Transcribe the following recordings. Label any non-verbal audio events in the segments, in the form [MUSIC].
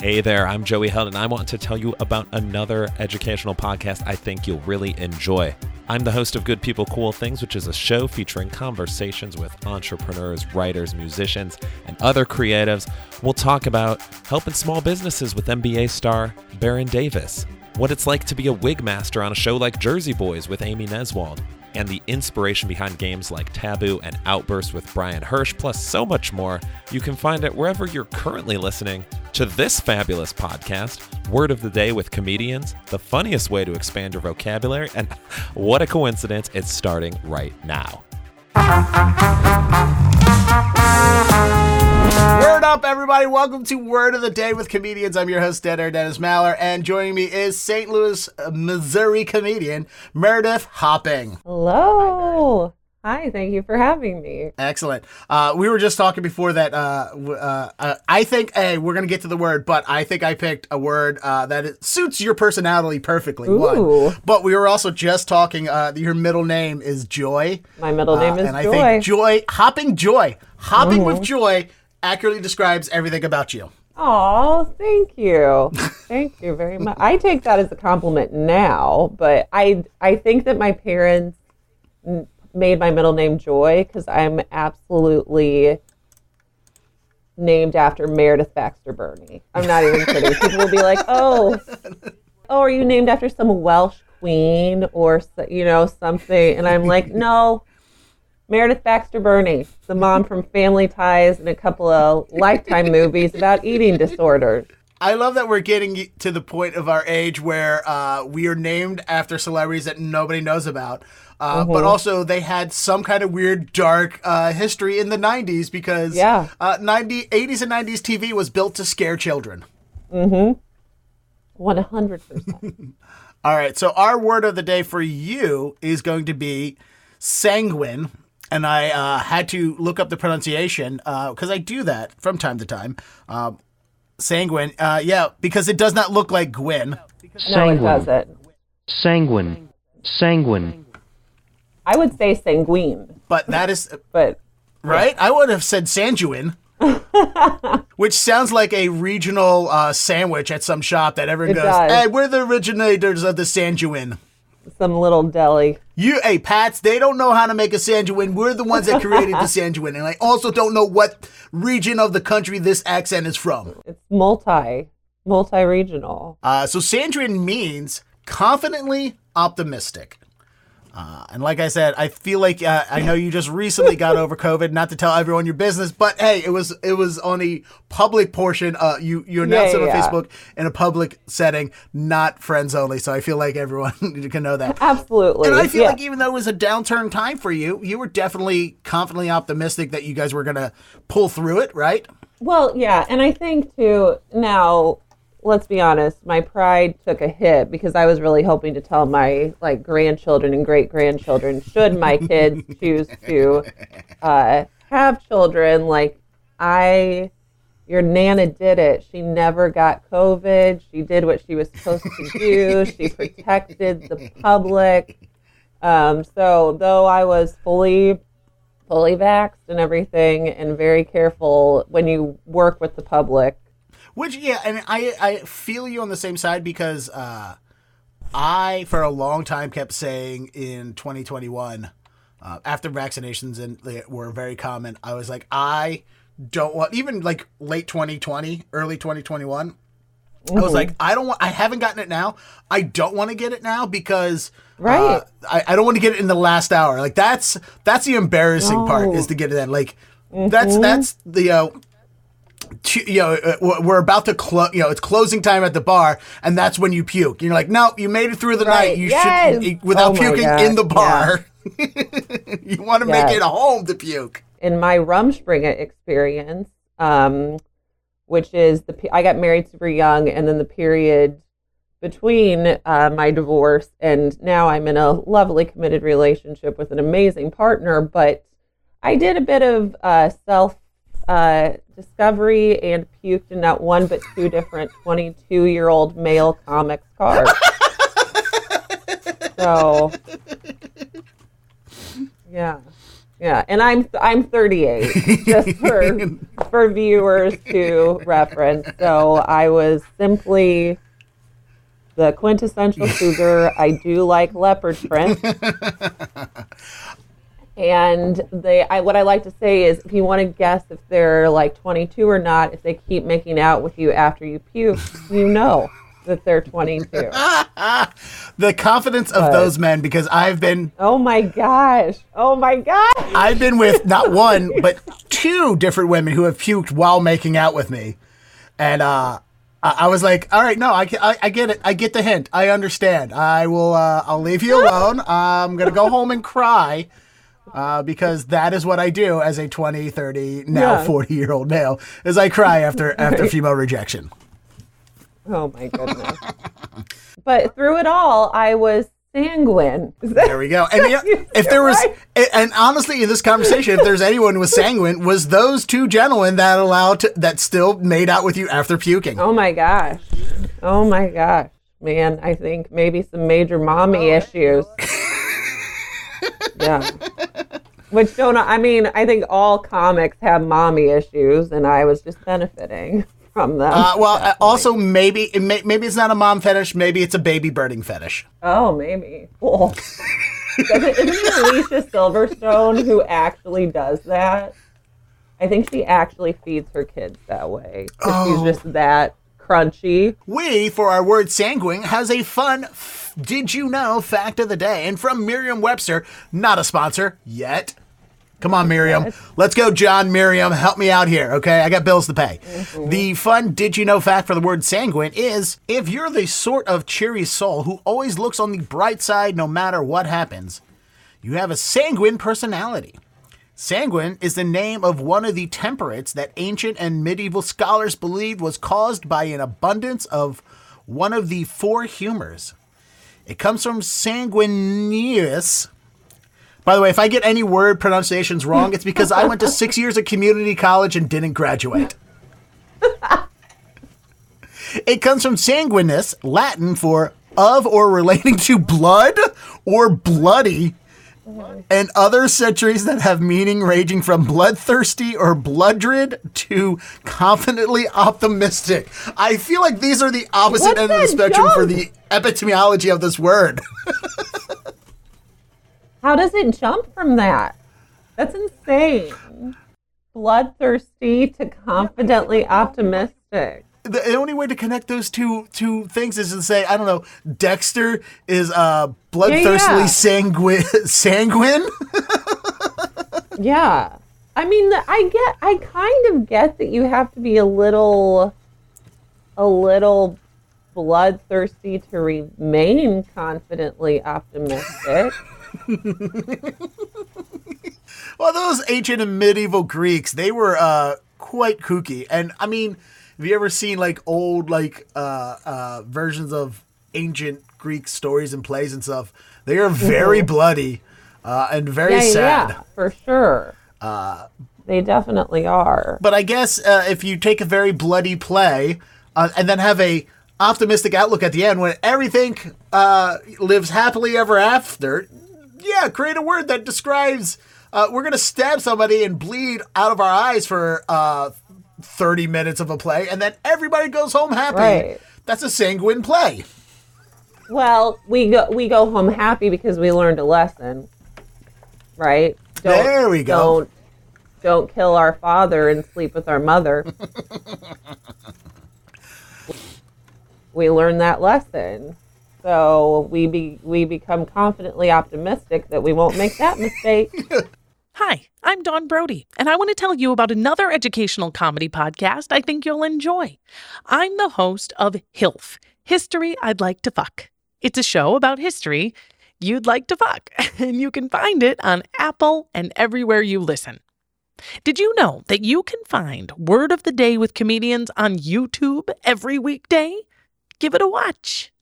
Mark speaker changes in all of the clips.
Speaker 1: Hey there, I'm Joey Held, and I want to tell you about another educational podcast I think you'll really enjoy. I'm the host of Good People Cool Things, which is a show featuring conversations with entrepreneurs, writers, musicians, and other creatives. We'll talk about helping small businesses with NBA star Baron Davis, what it's like to be a wig master on a show like Jersey Boys with Amy Neswald, and the inspiration behind games like Taboo and Outburst with Brian Hersch, plus so much more. You can find it wherever you're currently listening to this fabulous podcast, Word of the Day with Comedians, the funniest way to expand your vocabulary. And [LAUGHS] what a coincidence, it's starting right now.
Speaker 2: Word up, everybody. Welcome to Word of the Day with Comedians. I'm your host, Dead Dennis Maller, and joining me is St. Louis, uh, Missouri comedian Meredith Hopping.
Speaker 3: Hello. Thank you for having me.
Speaker 2: Excellent. Uh, we were just talking before that. Uh, uh, uh, I think, hey, we're going to get to the word, but I think I picked a word uh, that it suits your personality perfectly.
Speaker 3: Ooh.
Speaker 2: One. But we were also just talking, uh, your middle name is Joy.
Speaker 3: My middle name is
Speaker 2: and I
Speaker 3: Joy.
Speaker 2: think Joy, hopping Joy, hopping with Joy accurately describes everything about you.
Speaker 3: Oh, thank you. [LAUGHS] thank you very much. I take that as a compliment now, but I I think that my parents made my middle name Joy because I'm absolutely named after Meredith Baxter Birney. I'm not even kidding. People will be like, "Oh, [LAUGHS] oh, are you named after some Welsh queen or you know something?" And I'm like, "No, Meredith Baxter Birney, the mom from Family Ties and a couple of Lifetime movies about eating disorders."
Speaker 2: I love that we're getting to the point of our age where uh, we are named after celebrities that nobody knows about. Uh, But also, they had some kind of weird, dark uh, history in the 90s because
Speaker 3: Yeah.
Speaker 2: uh, 90, 80s and 90s TV was built to scare children.
Speaker 3: One hundred percent. [LAUGHS]
Speaker 2: All right, so our word of the day for you is going to be sanguine. And I uh, had to look up the pronunciation because I do that from time to time. Um, sanguine, uh, yeah, because it does not look like Gwyn.
Speaker 3: No, it doesn't.
Speaker 4: Sanguine. Sanguine.
Speaker 3: I would say sanguine,
Speaker 2: But that is [LAUGHS]
Speaker 3: but
Speaker 2: right. I would have said Sanjuin, [LAUGHS] which sounds like a regional uh, sandwich at some shop that everyone
Speaker 3: It
Speaker 2: goes,
Speaker 3: does.
Speaker 2: "Hey, we're the originators of the Sanjuin."
Speaker 3: some little deli.
Speaker 2: You, hey, Pats, they don't know how to make a Sanjuin. We're the ones that created the Sanjuin, and I also don't know what region of the country this accent is from.
Speaker 3: It's multi, multi-regional.
Speaker 2: Uh, so Sanjuin means confidently optimistic. Uh, and like I said, I feel like uh, I know you just recently got over COVID. Not to tell everyone your business, but hey, it was it was on a public portion. Uh, you you announced
Speaker 3: Yeah,
Speaker 2: it on
Speaker 3: yeah.
Speaker 2: Facebook in a public setting, not friends only. So I feel like everyone [LAUGHS] can know that.
Speaker 3: Absolutely.
Speaker 2: And I feel
Speaker 3: Yeah.
Speaker 2: like even though it was a downturn time for you, you were definitely confidently optimistic that you guys were gonna pull through it, right?
Speaker 3: Well, yeah, and I think too now, let's be honest, my pride took a hit because I was really hoping to tell my like grandchildren and great grandchildren, should my [LAUGHS] kids choose to uh, have children, like I your nana did it. She never got COVID. She did what she was supposed to do. she [LAUGHS] protected the public. Um, so though I was fully fully vaxxed and everything and very careful when you work with the public.
Speaker 2: Which yeah, and I I feel you on the same side because uh, I for a long time kept saying in 2021 uh, after vaccinations and they were very common, I was like I don't want even like late 2020, early 2021. I was like, I don't want. I haven't gotten it now. I don't want to get it now because
Speaker 3: Right.
Speaker 2: uh, I, I don't want to get it in the last hour. Like that's that's the embarrassing part is to get it in. Like that's that's the uh, you know uh, we're- we're about to close. You know it's closing time at the bar, and that's when you puke. You're like, no, you made it through the
Speaker 3: Right.
Speaker 2: night. You
Speaker 3: Yes.
Speaker 2: should without
Speaker 3: Oh
Speaker 2: puking
Speaker 3: God.
Speaker 2: in the bar. [LAUGHS] you want to make
Speaker 3: Yes.
Speaker 2: it home to puke.
Speaker 3: In my Rumspringa experience, um, which is the I got married super young, and then the period between uh, my divorce and now I'm in a lovely committed relationship with an amazing partner. But I did a bit of uh, self uh, discovery and puked in not one but two different 22 year old male comics cars. so, yeah. Yeah, and I'm I'm 38, just [LAUGHS] for for viewers to reference. So I was simply the quintessential cougar. I do like leopard print. [LAUGHS] And they, I, what I like to say is, if you want to guess if they're like 22 or not, if they keep making out with you after you puke, [LAUGHS] you know that they're 22. [LAUGHS]
Speaker 2: The confidence of those men, because I've been
Speaker 3: Oh my gosh! Oh my gosh!
Speaker 2: I've been with not [LAUGHS] one but two different women who have puked while making out with me, and uh, I, I was like, "All right, no, I, get- I, I get it. I get the hint. I understand. I will. Uh, I'll leave you alone. I'm gonna go home and cry." Uh, because that is what I do as a 20, 30, now
Speaker 3: Yeah.
Speaker 2: 40 year old male, is I cry after [LAUGHS] after female rejection.
Speaker 3: Oh my goodness! but through it all, I was sanguine.
Speaker 2: There we go. And [LAUGHS] you know, if there was,
Speaker 3: Right.
Speaker 2: and honestly, in this conversation, if there's anyone who was sanguine, was those two gentlemen that allowed to, that still made out with you after puking.
Speaker 3: Oh my gosh! Oh my gosh, man! I think maybe some major mommy issues. Yeah. Which don't I mean? I think all comics have mommy issues, and I was just benefiting from them.
Speaker 2: Uh, well, uh, also maybe it may, maybe it's not a mom fetish. Maybe it's a baby birding fetish.
Speaker 3: oh, maybe. Cool. Isn't it Alicia Silverstone who actually does that? I think she actually feeds her kids that way.
Speaker 2: Oh.
Speaker 3: She's just that crunchy.
Speaker 2: We, for our word sanguine, has a fun did you know fact of the day. And from Merriam Webster, not a sponsor yet. Come on, Miriam. [LAUGHS] Let's go, John. Miriam, help me out here, okay? I got bills to pay. Mm-hmm. The fun did you know fact for the word sanguine is if you're the sort of cheery soul who always looks on the bright side no matter what happens, you have a sanguine personality. Sanguine is the name of one of the temperates that ancient and medieval scholars believed was caused by an abundance of one of the four humors. It comes from sanguineous. By the way, if I get any word pronunciations wrong, it's because I went to six years of community college and didn't graduate. It comes from sanguinis, Latin for of or relating to blood or bloody, and other centuries that have meaning ranging from bloodthirsty or bloodred to confidently optimistic. I feel like these are the opposite
Speaker 3: What's
Speaker 2: end of the spectrum for the epitymology of this word. [LAUGHS]
Speaker 3: How does it jump from that? That's insane. Bloodthirsty to confidently optimistic.
Speaker 2: The only way to connect those two two things is to say I don't know. Dexter is uh bloodthirstily
Speaker 3: yeah. [LAUGHS]
Speaker 2: sanguine. Sanguine. [LAUGHS]
Speaker 3: Yeah. I mean, I get, I kind of get that you have to be a little, a little bloodthirsty to remain confidently optimistic. [LAUGHS]
Speaker 2: Well, those ancient and medieval Greeks, they were uh quite kooky. And I mean, have you ever seen like old like uh uh versions of ancient Greek stories and plays and stuff? They are very bloody uh and very
Speaker 3: yeah,
Speaker 2: sad.
Speaker 3: yeah, for sure. Uh, they definitely are.
Speaker 2: But I guess uh, if you take a very bloody play uh, and then have a optimistic outlook at the end when everything uh, lives happily ever after, yeah, create a word that describes uh, we're going to stab somebody and bleed out of our eyes for uh, 30 minutes of a play and then everybody goes home happy.
Speaker 3: Right.
Speaker 2: That's a sanguine play.
Speaker 3: Well, we go we go home happy because we learned a lesson, right? Don't,
Speaker 2: There we go.
Speaker 3: Don't don't kill our father and sleep with our mother. [LAUGHS] we learned that lesson, so we be we become confidently optimistic that we won't make that mistake. [LAUGHS]
Speaker 5: Hi, I'm Dawn Brody, and I want to tell you about another educational comedy podcast I think you'll enjoy. I'm the host of HILF, History I'd Like to Fuck. It's a show about history you'd like to fuck, [LAUGHS] and you can find it on Apple and everywhere you listen. Did you know that you can find Word of the Day with comedians on YouTube every weekday? Give it a watch.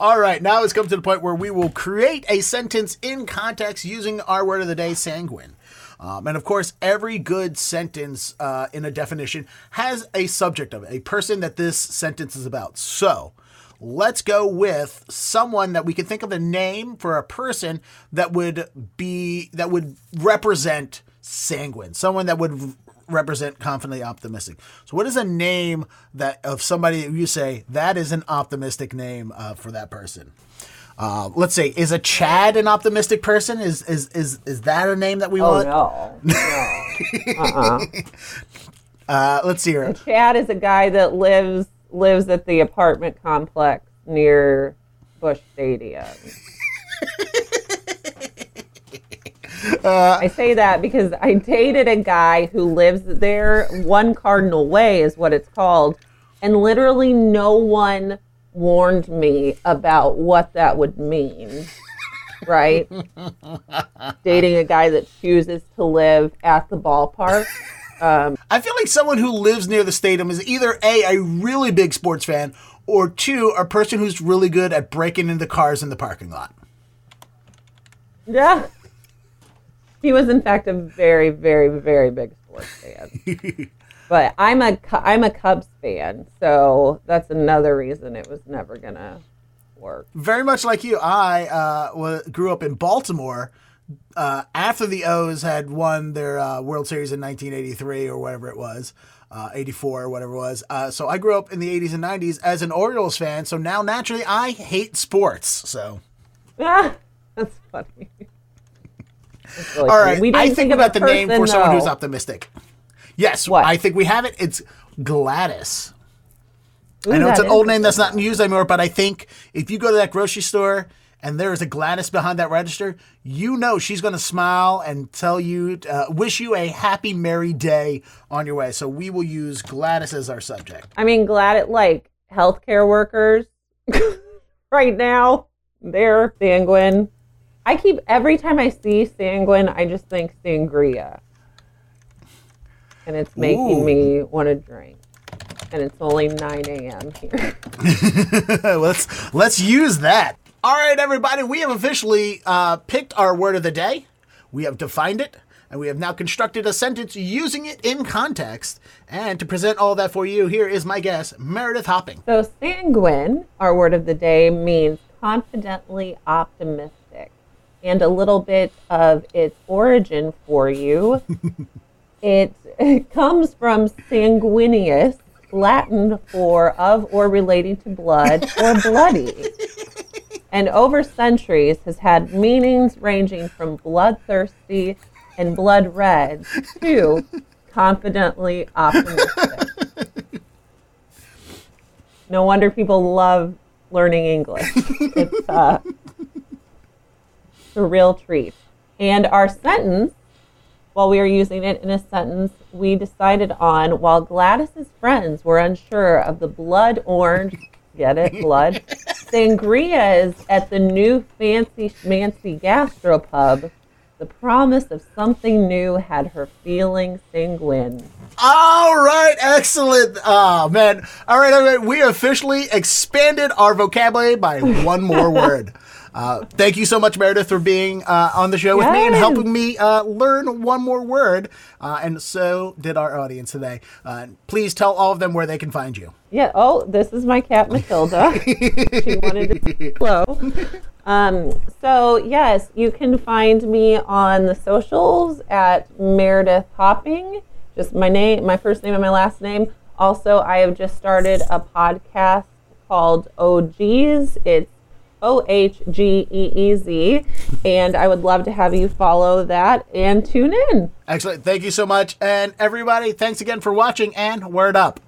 Speaker 2: All right, now it's come to the point where we will create a sentence in context using our word of the day, sanguine. Um, and of course, every good sentence uh, in a definition has a subject of it, a person that this sentence is about. So let's go with someone that we can think of a name for a person that would be that would represent sanguine, someone that would represent confidently optimistic. So, what is a name that of somebody you say that is an optimistic name uh, for that person? Uh, let's say, is a Chad an optimistic person? Is is is is that a name that we
Speaker 3: Oh
Speaker 2: want?
Speaker 3: no, [LAUGHS] no. Uh-uh. [LAUGHS]
Speaker 2: Uh, let's see here.
Speaker 3: Chad is a guy that lives lives at the apartment complex near Busch Stadium. [LAUGHS] I say that because I dated a guy who lives there. One Cardinal Way is what it's called, and literally no one warned me about what that would mean. Right? [LAUGHS] Dating a guy that chooses to live at the ballpark. [LAUGHS]
Speaker 2: Um, I feel like someone who lives near the stadium is either a a really big sports fan or two a person who's really good at breaking into cars in the parking lot.
Speaker 3: Yeah. He was in fact a very, very, very big sports fan. [LAUGHS] but I'm a I'm a Cubs fan, so that's another reason it was never gonna work.
Speaker 2: Very much like you, I uh, wa- grew up in Baltimore. Uh, after the O's had won their uh, World Series in 1983 or whatever it was, uh, 84 or whatever it was. Uh, so I grew up in the 80s and 90s as an Orioles fan. So now naturally I hate sports. So
Speaker 3: Ah, [LAUGHS] that's funny. [LAUGHS] That's really
Speaker 2: all
Speaker 3: funny.
Speaker 2: right, I think
Speaker 3: think
Speaker 2: we
Speaker 3: of
Speaker 2: got
Speaker 3: a
Speaker 2: the name for someone who's optimistic. Yes,
Speaker 3: What?
Speaker 2: I think we have it. It's Gladys.
Speaker 3: Ooh,
Speaker 2: I know it's an old name that's not used anymore, but I think if you go to that grocery store and there is a Gladys behind that register, you know she's going to smile and tell you, uh, wish you a happy, merry day on your way. So we will use Gladys as our subject.
Speaker 3: I mean, glad it like healthcare workers [LAUGHS] right now. They're sanguine. I keep every time I see sanguine, I just think sangria, and it's making
Speaker 2: Ooh.
Speaker 3: me want to drink. And it's only 9 a.m. here. [LAUGHS]
Speaker 2: let's let's use that. All right, everybody, we have officially uh, picked our word of the day. We have defined it, and we have now constructed a sentence using it in context. And to present all that for you, here is my guest, Meredith Hopping.
Speaker 3: So, sanguine, our word of the day, means confidently optimistic. And a little bit of its origin for you. [LAUGHS] it, it [LAUGHS] comes from sanguineous, Latin for of or relating to blood or bloody. [LAUGHS] And over centuries has had meanings ranging from bloodthirsty and blood red to confidently optimistic. No wonder people love learning English. It's uh, [LAUGHS] a real treat. And our sentence, while we were using it in a sentence, we decided on while Gladys's friends were unsure of the blood orange, get it, blood, [LAUGHS] sangrias at the new fancy schmancy gastropub, the promise of something new had her feeling sanguine.
Speaker 2: All right, excellent. Oh man. All right, all right. We officially expanded our vocabulary by one more [LAUGHS] word. Uh, thank you so much, Meredith, for being uh, on the show with me and helping me uh, learn one more word. Uh, and so did our audience today. Uh, please tell all of them where they can find you.
Speaker 3: Yeah. Oh, this is my cat Matilda. [LAUGHS] she wanted to hello. Um, so yes, you can find me on the socials at Meredith Hopping. Just my name, my first name and my last name. Also, I have just started a podcast called OGs. It's O H G E E Z. And I would love to have you follow that and tune in.
Speaker 2: Excellent. Thank you so much. And everybody, thanks again for watching and word up.